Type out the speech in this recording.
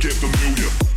get familiar.